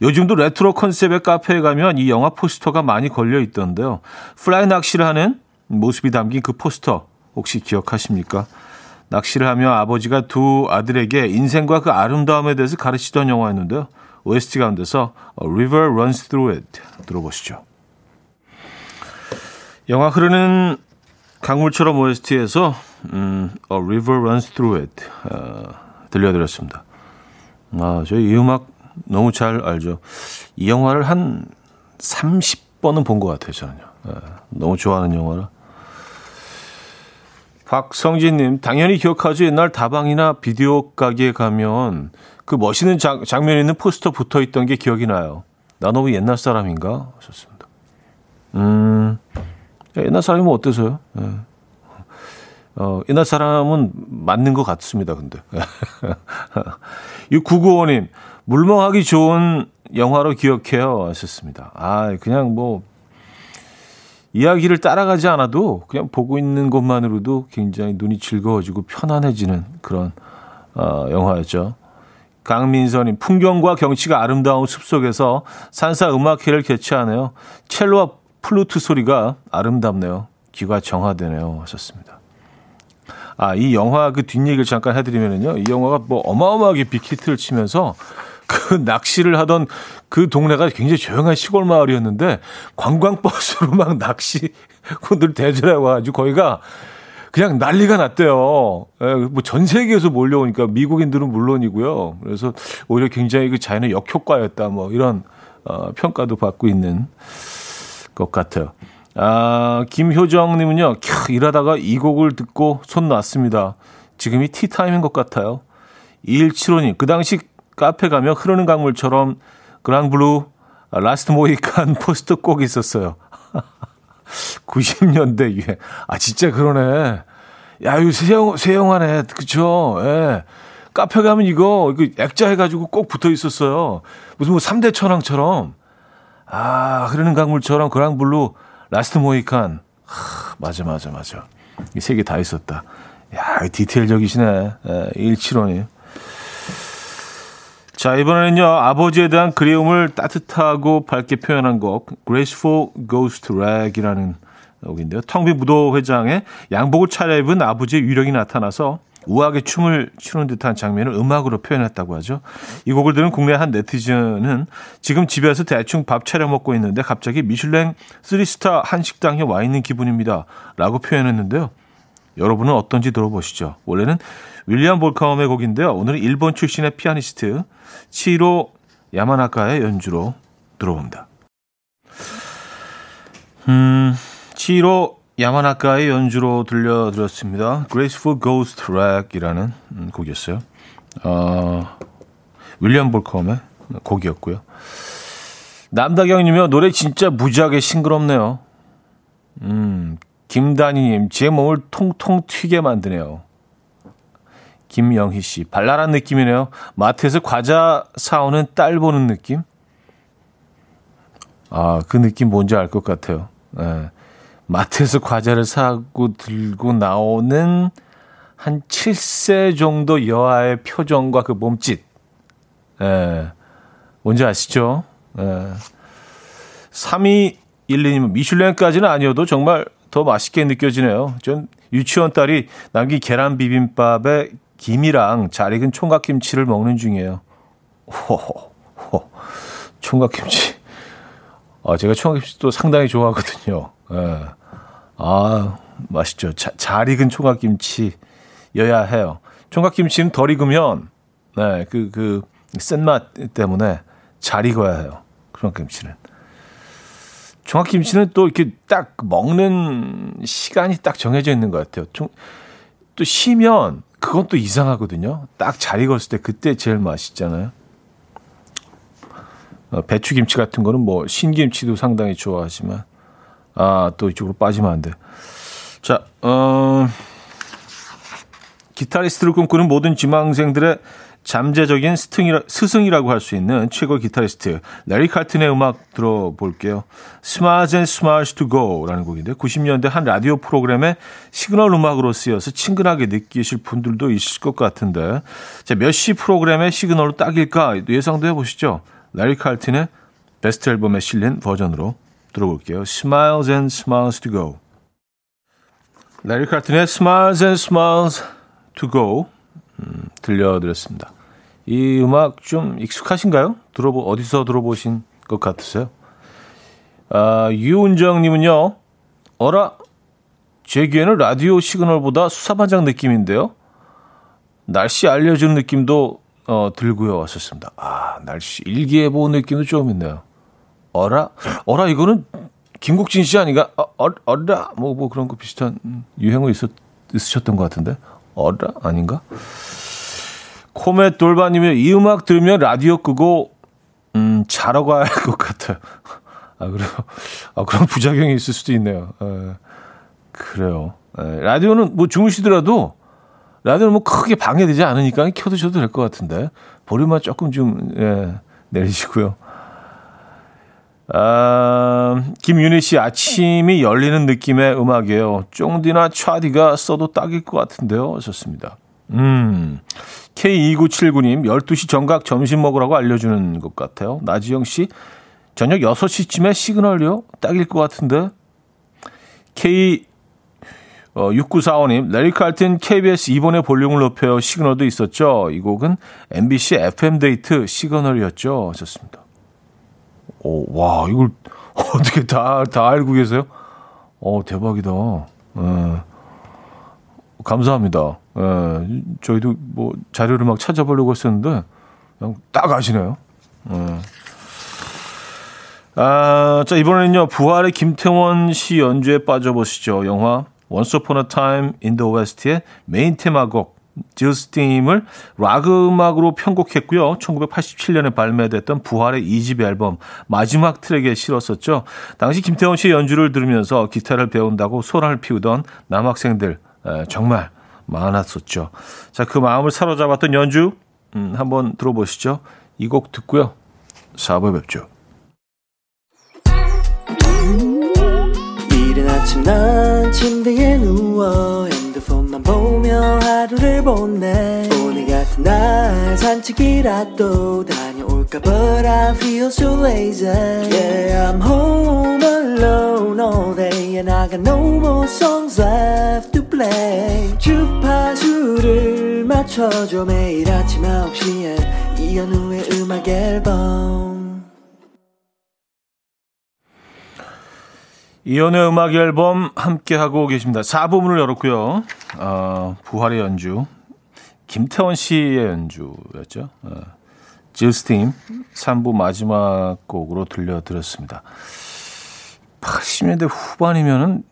요즘도 레트로 컨셉의 카페에 가면 이 영화 포스터가 많이 걸려 있던데요. 플라이 낚시를 하는 모습이 담긴 그 포스터 혹시 기억하십니까? 낚시를 하며 아버지가 두 아들에게 인생과 그 아름다움에 대해서 가르치던 영화였는데요. OST 가운데서 River Runs Through It 들어보시죠. 영화 흐르는 강물처럼 OST에서 음, A River Runs Through It 어, 들려드렸습니다. 아, 저희 이 음악 너무 잘 알죠. 이 영화를 한 30번은 본 것 같아요, 저는요. 예, 너무 좋아하는 영화라. 박성진님, 당연히 기억하죠. 옛날 다방이나 비디오 가게에 가면 그 멋있는 장, 장면에 있는 포스터 붙어 있던 게 기억이 나요. 나 너무 옛날 사람인가? 하셨습니다. 음, 옛날 사람이면 어때서요? 네. 어, 옛날 사람은 맞는 것 같습니다, 근데. 6995님, 물멍하기 좋은 영화로 기억해요. 하셨습니다. 아, 그냥 뭐, 이야기를 따라가지 않아도 그냥 보고 있는 것만으로도 굉장히 눈이 즐거워지고 편안해지는 그런 어, 영화였죠. 강민선님 풍경과 경치가 아름다운 숲속에서 산사 음악회를 개최하네요. 첼로와 플루트 소리가 아름답네요. 귀가 정화되네요. 하셨습니다. 아, 이 영화 그 뒷얘기를 잠깐 해드리면은요. 이 영화가 뭐 어마어마하게 빅히트를 치면서 그 낚시를 하던 그 동네가 굉장히 조용한 시골 마을이었는데 관광버스로 막 낚시꾼들 대절해 와가지고 거기가 그냥 난리가 났대요. 예, 뭐전 세계에서 몰려오니까 미국인들은 물론이고요. 그래서 오히려 굉장히 그 자연의 역효과였다. 뭐 이런 어, 평가도 받고 있는 것 같아요. 아, 김효정님은요, 캬, 일하다가 이 곡을 듣고 손 놨습니다. 지금이 티타임인 것 같아요. 2175님, 그 당시 카페 가면 흐르는 강물처럼 그랑블루 라스트 모히칸 포스터 꼭 있었어요. 90년대 유행. 아, 진짜 그러네. 야, 이거 세영, 세영하네. 그쵸? 예. 카페 가면 이거, 이거 액자 해가지고 꼭 붙어 있었어요. 무슨 뭐 3대 천왕처럼. 아, 흐르는 강물처럼 그랑블루 라스트 모히칸. 하, 맞아, 맞아, 맞아. 이 세 개 다 있었다. 야, 디테일적이시네. 예, 175님. 자, 이번에는요, 아버지에 대한 그리움을 따뜻하고 밝게 표현한 곡, Graceful Ghost Rag이라는 곡인데요. 텅빈 무도 회장에 양복을 차려입은 아버지의 위력이 나타나서 우아하게 춤을 추는 듯한 장면을 음악으로 표현했다고 하죠. 이 곡을 들은 국내 한 네티즌은 지금 집에서 대충 밥 차려 먹고 있는데 갑자기 미슐랭 3스타 한식당에 와 있는 기분입니다. 라고 표현했는데요. 여러분은 어떤지 들어보시죠. 원래는 윌리엄 볼카움의 곡인데요. 오늘은 일본 출신의 피아니스트 치로 야마나카의 연주로 들어봅니다. 음, 치로 야마나카의 연주로 들려드렸습니다. Graceful Ghost Track이라는 음, 곡이었어요. 어, 윌리엄 볼컴의 곡이었고요. 남다경님이 노래 진짜 무지하게 싱그럽네요. 음, 김다니님, 제 몸을 통통 튀게 만드네요. 김영희 씨, 발랄한 느낌이네요. 마트에서 과자 사오는 딸 보는 느낌? 아, 그 느낌 뭔지 알 것 같아요. 네. 마트에서 과자를 사고 들고 나오는 한 7세 정도 여아의 표정과 그 몸짓. 예. 뭔지 아시죠? 예. 3212님, 미슐랭까지는 아니어도 정말 더 맛있게 느껴지네요. 전 유치원 딸이 남긴 계란 비빔밥에 김이랑 잘 익은 총각김치를 먹는 중이에요. 호호, 총각김치. 아, 제가 총각김치도 상당히 좋아하거든요. 예. 아, 맛있죠. 자, 잘 익은 총각김치여야 해요. 총각김치는 덜 익으면, 네, 그, 그, 센맛 때문에 잘 익어야 해요. 총각김치는. 총각김치는 또 이렇게 딱 먹는 시간이 딱 정해져 있는 것 같아요. 총, 또 쉬면 그건 또 이상하거든요. 딱 잘 익었을 때 그때 제일 맛있잖아요. 어, 배추김치 같은 거는 뭐 신김치도 상당히 좋아하지만 아 또 이쪽으로 빠지면 안 돼. 자, 어, 기타리스트를 꿈꾸는 모든 지망생들의 잠재적인 스승이라, 스승이라고 할 수 있는 최고 기타리스트 래리 칼튼의 음악 들어볼게요. Smiles and Smiles to Go라는 곡인데 90년대 한 라디오 프로그램의 시그널 음악으로 쓰여서 친근하게 느끼실 분들도 있을 것 같은데 자, 몇 시 프로그램의 시그널로 딱일까 예상도 해보시죠. 래리 칼튼의 베스트 앨범에 실린 버전으로 들어볼게요. Smiles and Smiles to Go 레리 칼튼의 Smiles and Smiles to Go 음, 들려드렸습니다. 이 음악 좀 익숙하신가요? 들어보 어디서 들어보신 것 같으세요? 아, 유은정님은요. 어라 제 귀에는 라디오 시그널보다 수사반장 느낌인데요. 날씨 알려주는 느낌도 어, 들고요 왔었습니다. 아 날씨 일기예보 느낌도 좀 있네요. 어라 어라 이거는 김국진 씨 아닌가? 어, 어, 어라 뭐, 뭐 그런 거 비슷한 유행어 있었, 있으셨던 것 같은데 어라 아닌가? 코멧 돌바님이 이 음악 들으면 라디오 끄고 음 자러 가야 할 것 같아요. 아 그래요? 아 그런 부작용이 있을 수도 있네요. 에, 그래요. 에, 라디오는 뭐 주무시더라도 라디오는 뭐 크게 방해되지 않으니까 켜두셔도 될 것 같은데 볼륨만 조금 좀 예, 내리시고요. 아, 김윤희 씨 아침이 열리는 느낌의 음악이에요. 쫑디나 차디가 써도 딱일 것 같은데요. 좋습니다. 음, K2979님, 12시 정각 점심 먹으라고 알려주는 것 같아요. 나지영 씨, 저녁 6시쯤에 시그널요? 딱일 것 같은데. K, 어, 6945님, 레리 칼튼 KBS 이번에 볼륨을 높여요. 시그널도 있었죠. 이 곡은 MBC FM데이트 시그널이었죠. 좋습니다. 오, 와, 이걸 어떻게 다, 다 알고 계세요? 어, 대박이다. 어. 감사합니다. 예, 저희도 뭐 자료를 막 찾아보려고 했었는데 그냥 딱 아시네요. 예. 아, 자 이번에는요 부활의 김태원 씨 연주에 빠져보시죠. 영화 Once Upon a Time in the West의 메인 테마곡 질스팀을 락 음악으로 편곡했고요. 1987년에 발매됐던 부활의 2집 앨범 마지막 트랙에 실었었죠. 당시 김태원 씨의 연주를 들으면서 기타를 배운다고 소란을 피우던 남학생들 정말 많았었죠. 자, 그 마음을 사로잡았던 연주 음, 한번 들어보시죠. 이 곡 듣고요. 4부에 뵙죠. 이른 아침 난 침대에 누워 핸드폰만 보며 하루를 보내 오늘 같은 날 산책이라도 다 녀올까 But I feel so lazy Yeah I'm home alone all day And I got no more songs left to play 주파수를 맞춰줘 매일 아침 9시에 이현우의 음악 앨범 이연의 음악 앨범 함께 하고 계십니다. 4부문을 열었고요. 어, 부활의 연주, 김태원 씨의 연주였죠. 어, 질스팀 3부 마지막 곡으로 들려드렸습니다. 80년대 후반이면은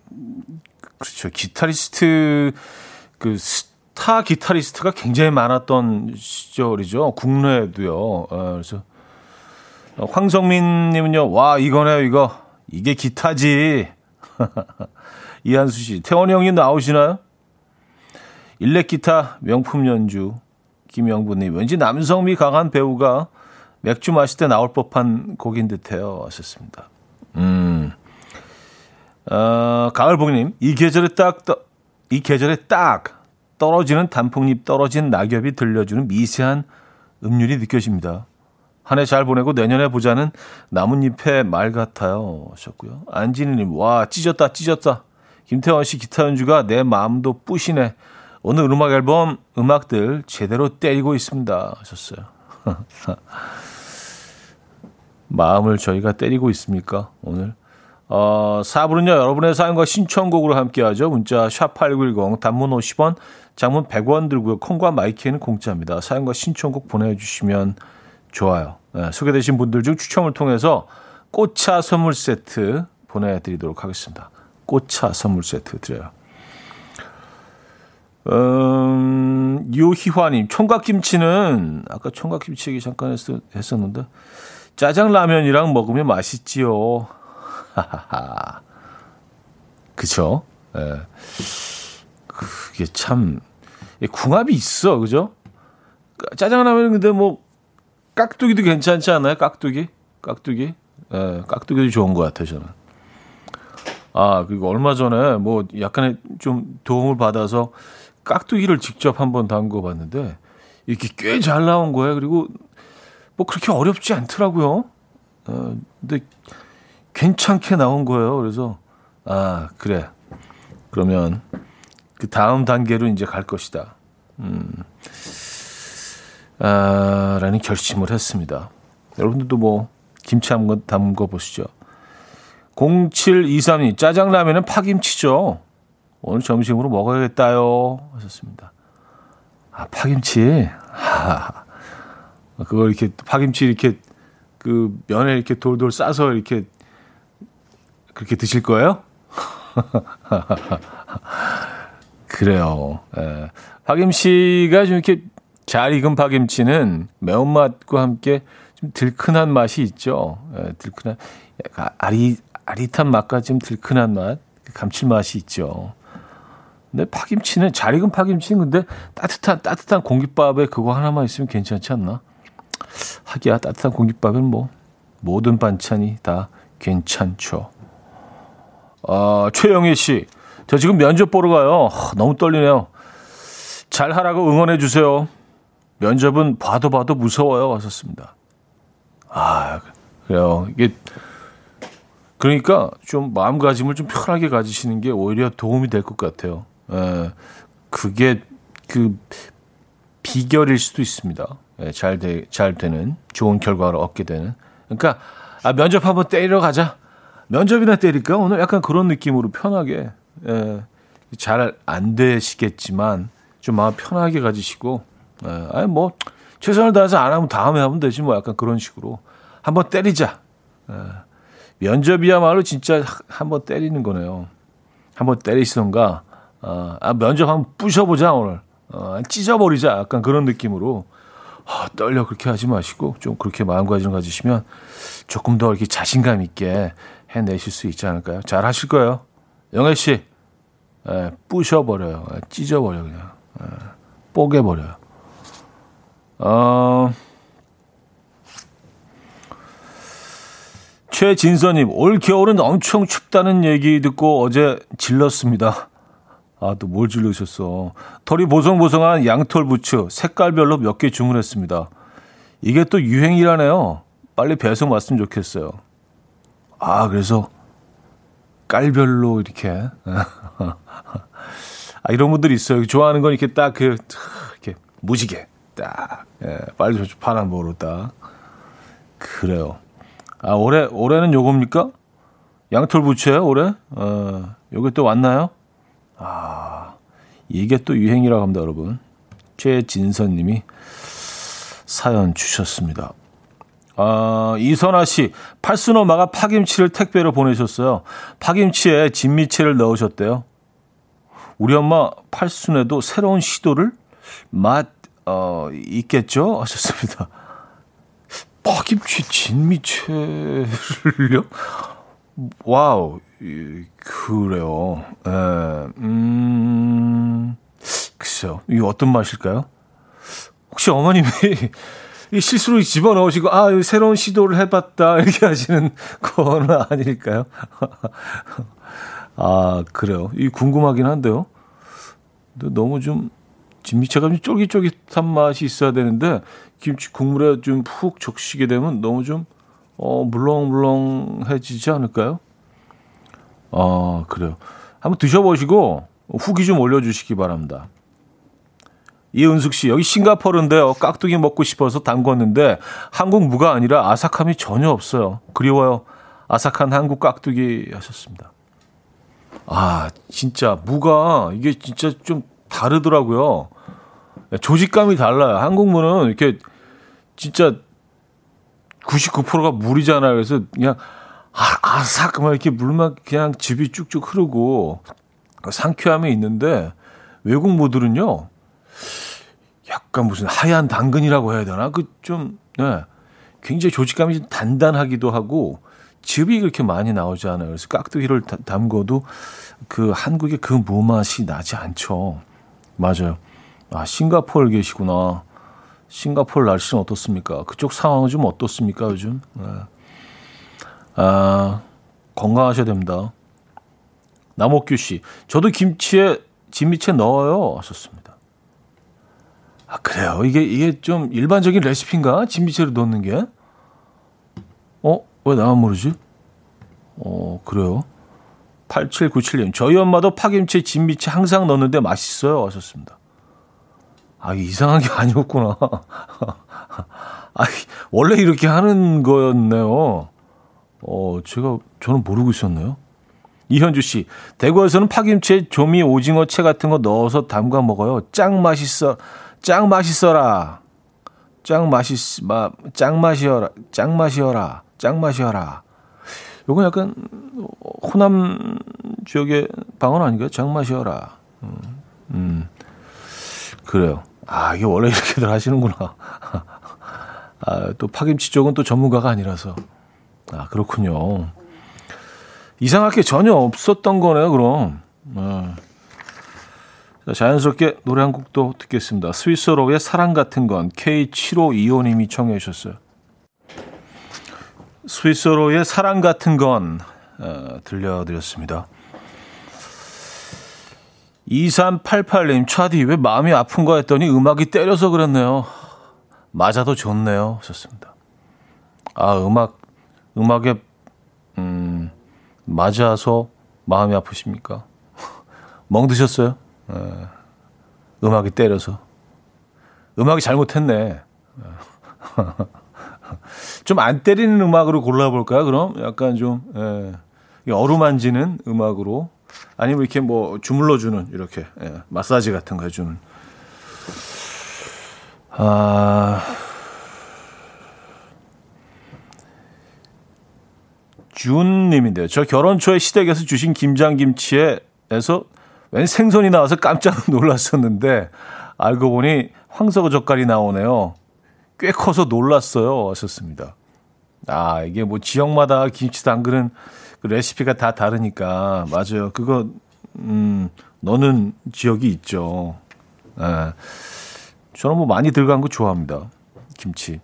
그렇죠. 기타리스트 그 스타 기타리스트가 굉장히 많았던 시절이죠. 국내에도요. 어, 그래서 황성민 님은요. 와 이거네요 이거. 이게 기타지. 이한수 씨, 태원이 형님 나오시나요? 일렉 기타 명품 연주. 김영부님, 왠지 남성미 강한 배우가 맥주 마실 때 나올 법한 곡인 듯해요. 하셨습니다. 음. 어, 가을복님, 이 계절에 딱, 떠, 이 계절에 딱 떨어지는 단풍잎 떨어진 낙엽이 들려주는 미세한 음률이 느껴집니다. 한 해 잘 보내고 내년에 보자는 나뭇잎의 말 같아요. 하셨고요. 안진희님, 와, 찢었다, 찢었다. 김태원 씨 기타 연주가 내 마음도 뿌시네. 오늘 음악 앨범 음악들 제대로 때리고 있습니다. 하셨어요. 마음을 저희가 때리고 있습니까? 오늘. 어, 4부는요, 여러분의 사연과 신청곡으로 함께 하죠. 문자 샵8910, 단문 50원, 장문 100원 들고요. 콩과 마이케이는 공짜입니다. 사연과 신청곡 보내주시면 좋아요. 네, 소개되신 분들 중 추첨을 통해서 꽃차 선물 세트 보내드리도록 하겠습니다. 꽃차 선물 세트 드려요. 음, 유희화님, 총각김치는, 아까 총각김치 얘기 잠깐 했, 했었는데, 짜장라면이랑 먹으면 맛있지요. 하하하. 그쵸? 예. 네. 그게 참, 궁합이 있어, 그죠? 짜장라면 근데 뭐, 깍두기도 괜찮지 않나요? 깍두기? 깍두기? 예, 깍두기도 좋은 것 같아요, 저는. 아, 그리고 얼마 전에 뭐 약간의 좀 도움을 받아서 깍두기를 직접 한번 담궈 봤는데 이렇게 꽤 잘 나온 거예요. 그리고 뭐 그렇게 어렵지 않더라고요. 어, 근데 괜찮게 나온 거예요. 그래서 아, 그래. 그러면 그 다음 단계로 이제 갈 것이다. 음. 아, 라는 결심을 했습니다. 여러분들도 뭐 김치 한번 담궈 보시죠. 0723님 짜장라면은 파김치죠. 오늘 점심으로 먹어야겠다요. 하셨습니다. 아 파김치. 하, 그걸 이렇게 파김치 이렇게 그 면에 이렇게 돌돌 싸서 이렇게 그렇게 드실 거예요? 그래요. 예. 파김치가 좀 이렇게 잘 익은 파김치는 매운맛과 함께 좀 들큰한 맛이 있죠. 예, 들큰한 아리 아릿한 맛과 좀 들큰한 맛, 그 감칠맛이 있죠. 근데 파김치는 잘 익은 파김치는 근데 따뜻한 따뜻한 공깃밥에 그거 하나만 있으면 괜찮지 않나? 하기야 따뜻한 공깃밥은 뭐 모든 반찬이 다 괜찮죠. 아, 최영희 씨, 저 지금 면접 보러 가요. 너무 떨리네요. 잘 하라고 응원해 주세요. 면접은 봐도 봐도 무서워요. 왔었습니다. 아, 그래요. 이게, 그러니까 좀 마음가짐을 좀 편하게 가지시는 게 오히려 도움이 될 것 같아요. 예, 그게 그 비결일 수도 있습니다. 예, 잘 되, 잘 되는, 좋은 결과를 얻게 되는. 그러니까, 아, 면접 한번 때리러 가자. 면접이나 때릴까? 오늘 약간 그런 느낌으로 편하게, 예, 잘안 되시겠지만 좀 마음 편하게 가지시고 예, 아니 뭐 최선을 다해서 안 하면 다음에 하면 되지 뭐 약간 그런 식으로 한번 때리자. 예, 면접이야말로 진짜 한번 때리는 거네요. 한번 때리시던가 어, 아, 면접 한번 부셔보자 오늘 어, 찢어버리자 약간 그런 느낌으로 어, 떨려 그렇게 하지 마시고 좀 그렇게 마음가짐을 가지시면 조금 더 이렇게 자신감 있게 해내실 수 있지 않을까요? 잘 하실 거예요. 영애 씨, 예, 부셔버려요. 예, 찢어버려 그냥. 예, 뽀개버려요. 어, 최진서님, 올 겨울은 엄청 춥다는 얘기 듣고 어제 질렀습니다. 아, 또 뭘 질르셨어. 털이 보송보송한 양털 부츠, 색깔별로 몇 개 주문했습니다. 이게 또 유행이라네요. 빨리 배송 왔으면 좋겠어요. 아, 그래서 깔별로 이렇게. 아, 이런 분들이 있어요. 좋아하는 건 이렇게 딱 그, 이렇게 무지개. 딱, 예, 빨리 저 파란 보로 딱. 그래요. 아, 올해, 올해는 요겁니까? 양털 부츠예요 올해? 어, 요게 또 왔나요? 아, 이게 또 유행이라고 합니다, 여러분. 최진선 님이 사연 주셨습니다. 아, 이선아 씨, 팔순 엄마가 파김치를 택배로 보내셨어요. 파김치에 진미채를 넣으셨대요. 우리 엄마 팔순에도 새로운 시도를 맛, 어, 있겠죠? 하셨습니다. 파김치 진미채를요? 와우, 그래요. 에, 음, 글쎄요. 이게 어떤 맛일까요? 혹시 어머님이 이 실수로 집어넣으시고, 아, 새로운 시도를 해봤다, 이렇게 하시는 건 아닐까요? 아, 그래요. 이 궁금하긴 한데요. 근데 너무 좀, 진미채가 좀 쫄깃쫄깃한 맛이 있어야 되는데, 김치 국물에 좀 푹 적시게 되면 너무 좀, 어, 물렁물렁해지지 않을까요? 아, 그래요. 한번 드셔보시고, 후기 좀 올려주시기 바랍니다. 이은숙 씨, 여기 싱가포르인데요. 깍두기 먹고 싶어서 담궜는데 한국 무가 아니라 아삭함이 전혀 없어요. 그리워요. 아삭한 한국 깍두기 하셨습니다. 아, 진짜 무가 이게 진짜 좀 다르더라고요. 조직감이 달라요. 한국 무는 이렇게 진짜 99%가 물이잖아요. 그래서 그냥 아, 아삭 막 이렇게 물만 그냥 즙이 쭉쭉 흐르고 상쾌함이 있는데 외국 무들은요. 약간 무슨 하얀 당근이라고 해야 되나? 그 좀, 네. 굉장히 조직감이 좀 단단하기도 하고, 즙이 그렇게 많이 나오지 않아요. 그래서 깍두기를 다, 담궈도 그 한국의 그 무맛이 나지 않죠. 맞아요. 아, 싱가포르 계시구나. 싱가포르 날씨는 어떻습니까? 그쪽 상황은 좀 어떻습니까, 요즘? 네. 아, 건강하셔야 됩니다. 남옥규 씨, 저도 김치에 진미채 넣어요. 하셨습니다. 아, 그래요? 이게, 이게 좀 일반적인 레시피인가? 진미채를 넣는 게? 어? 왜 나만 모르지? 어, 그래요? 8797님, 저희 엄마도 파김치, 진미채 항상 넣는데 맛있어요. 하셨습니다. 아, 이상한 게 아니었구나. 아, 원래 이렇게 하는 거였네요. 어, 제가, 저는 모르고 있었네요. 이현주 씨, 대구에서는 파김치에 조미 오징어 채 같은 거 넣어서 담가 먹어요. 짱 맛있어. 짱 맛있어라. 짱 맛있, 마, 짱 맛이어라. 짱 맛이어라. 짱 맛이어라. 요건 약간 호남 지역의 방언 아닌가요? 짱 맛이어라. 음, 음. 그래요. 아, 이게 원래 이렇게들 하시는구나. 아, 또 파김치 쪽은 또 전문가가 아니라서. 아, 그렇군요. 이상할 게 전혀 없었던 거네요, 그럼. 아. 자, 자연스럽게 노래 한 곡도 듣겠습니다. 스위스로의 사랑 같은 건 K7525님이 청해 주셨어요. 스위스로의 사랑 같은 건 어, 들려드렸습니다. 2388님, 차디, 왜 마음이 아픈가 했더니 음악이 때려서 그랬네요. 맞아도 좋네요. 좋습니다. 아, 음악, 음악에, 음, 맞아서 마음이 아프십니까? 멍 드셨어요? 어, 음악이 때려서. 음악이 잘못했네. 좀 안 때리는 음악으로 골라볼까요, 그럼? 약간 좀, 예, 어루만지는 음악으로. 아니면 이렇게 뭐 주물러 주는 이렇게 예, 마사지 같은 거 해주는. 아. 준님인데요. 저 결혼 초에 시댁에서 주신 김장김치에서 웬 생선이 나와서 깜짝 놀랐었는데 알고 보니 황석어 젓갈이 나오네요. 꽤 커서 놀랐어요. 하셨습니다. 아, 이게 뭐 지역마다 김치 담그는 그 레시피가 다 다르니까. 맞아요. 그거, 음, 너는 지역이 있죠. 예. 저는 뭐 많이 들어간 거 좋아합니다. 김치.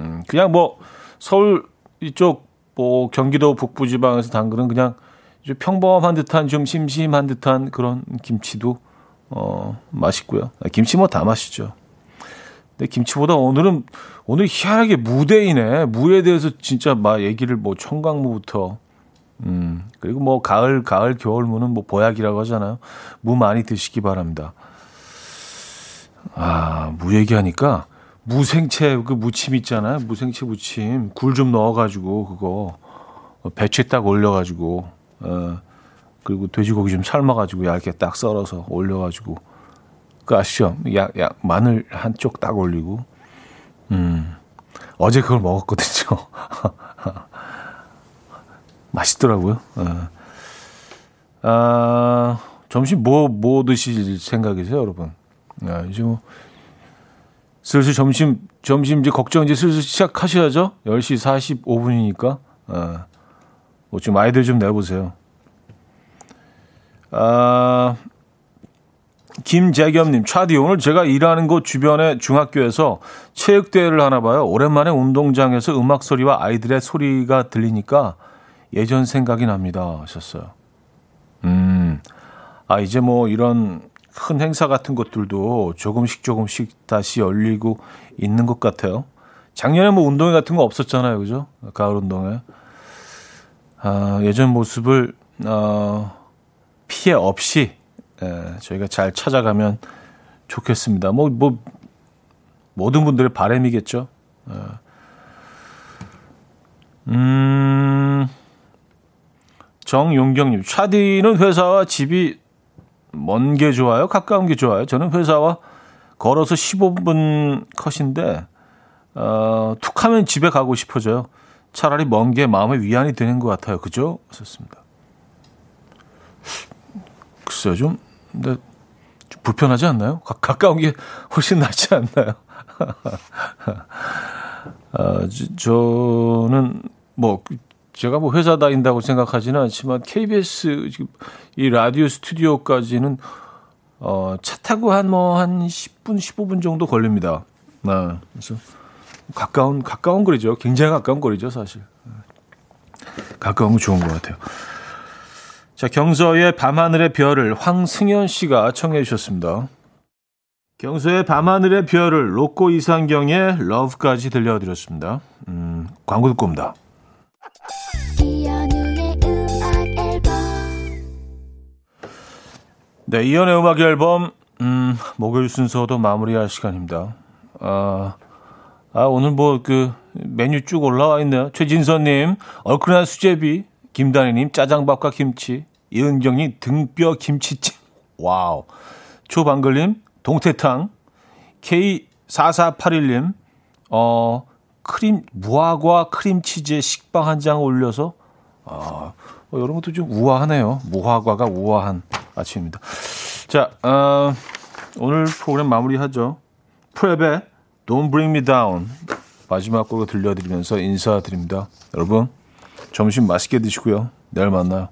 음, 그냥 뭐 서울 이쪽 뭐 경기도 북부 지방에서 담그는 그냥 평범한 듯한 좀 심심한 듯한 그런 김치도 어 맛있고요. 아, 김치 뭐 다 맛있죠. 근데 김치보다 오늘은 오늘 희한하게 무대이네. 무에 대해서 진짜 막 얘기를 뭐 청강무부터 음 그리고 뭐 가을 가을 겨울 무는 뭐 보약이라고 하잖아요. 무 많이 드시기 바랍니다. 아, 무 얘기하니까 무생채 그 무침 있잖아요. 무생채 무침 굴 좀 넣어가지고 그거 배추에 딱 올려가지고 어, 그리고 돼지고기 좀 삶아가지고 얇게 딱 썰어서 올려가지고 그 아시죠? 약, 약 마늘 한쪽 딱 올리고 음 어제 그걸 먹었거든요. 맛있더라고요. 어. 아 점심 뭐뭐 뭐 드실 생각이세요, 여러분? 아, 이제 뭐 슬슬 점심, 점심 이제 걱정 이제 슬슬 시작하셔야죠. 10시 45분이니까. 아, 뭐좀 아이들 좀 내보세요. 아, 김재겸님, 차디, 오늘 제가 일하는 곳 주변의 중학교에서 체육대회를 하나 봐요. 오랜만에 운동장에서 음악 소리와 아이들의 소리가 들리니까 예전 생각이 납니다. 하셨어요. 음, 아, 이제 뭐 이런 큰 행사 같은 것들도 조금씩 조금씩 다시 열리고 있는 것 같아요. 작년에 뭐 운동회 같은 거 없었잖아요. 그죠? 가을 운동회. 아, 예전 모습을, 어, 피해 없이, 예, 저희가 잘 찾아가면 좋겠습니다. 뭐, 뭐, 모든 분들의 바람이겠죠. 예. 음, 정용경님, 차디는 회사와 집이 먼 게 좋아요? 가까운 게 좋아요? 저는 회사와 걸어서 15분 컷인데, 어, 툭 하면 집에 가고 싶어져요. 차라리 먼 게 마음의 위안이 되는 것 같아요. 그죠? 썼습니다. 글쎄요, 좀, 근데, 좀 불편하지 않나요? 가, 가까운 게 훨씬 낫지 않나요? 아, 저는, 뭐, 제가 뭐 회사 다닌다고 생각하지는 않지만 KBS 지금 이 라디오 스튜디오까지는 어, 차 타고 한 뭐한 뭐 10분 15분 정도 걸립니다. 네. 그래서 가까운 가까운 거리죠. 굉장히 가까운 거리죠, 사실. 가까운 거 좋은 것 같아요. 자, 경서의 밤하늘의 별을 황승현 씨가 청해 주셨습니다. 경서의 밤하늘의 별을 로꼬 이상경의 러브까지 들려드렸습니다. 음, 광고 듣고 옵니다. 네, 이연의 음악 앨범, 음, 목요일 순서도 마무리할 시간입니다. 아, 아, 오늘 뭐, 그, 메뉴 쭉 올라와 있네요. 최진선님, 얼큰한 수제비, 김다니님, 짜장밥과 김치, 이은경님, 등뼈 김치찜. 와우. 초방글님, 동태탕, K4481님, 어, 크림, 무화과 크림치즈에 식빵 한 장 올려서, 아, 어, 이런 것도 좀 우아하네요. 무화과가 우아한 아침입니다. 자, 어, 오늘 프로그램 마무리하죠. 프랩의 Don't Bring Me Down 마지막 곡으로 들려드리면서 인사드립니다. 여러분, 점심 맛있게 드시고요. 내일 만나요.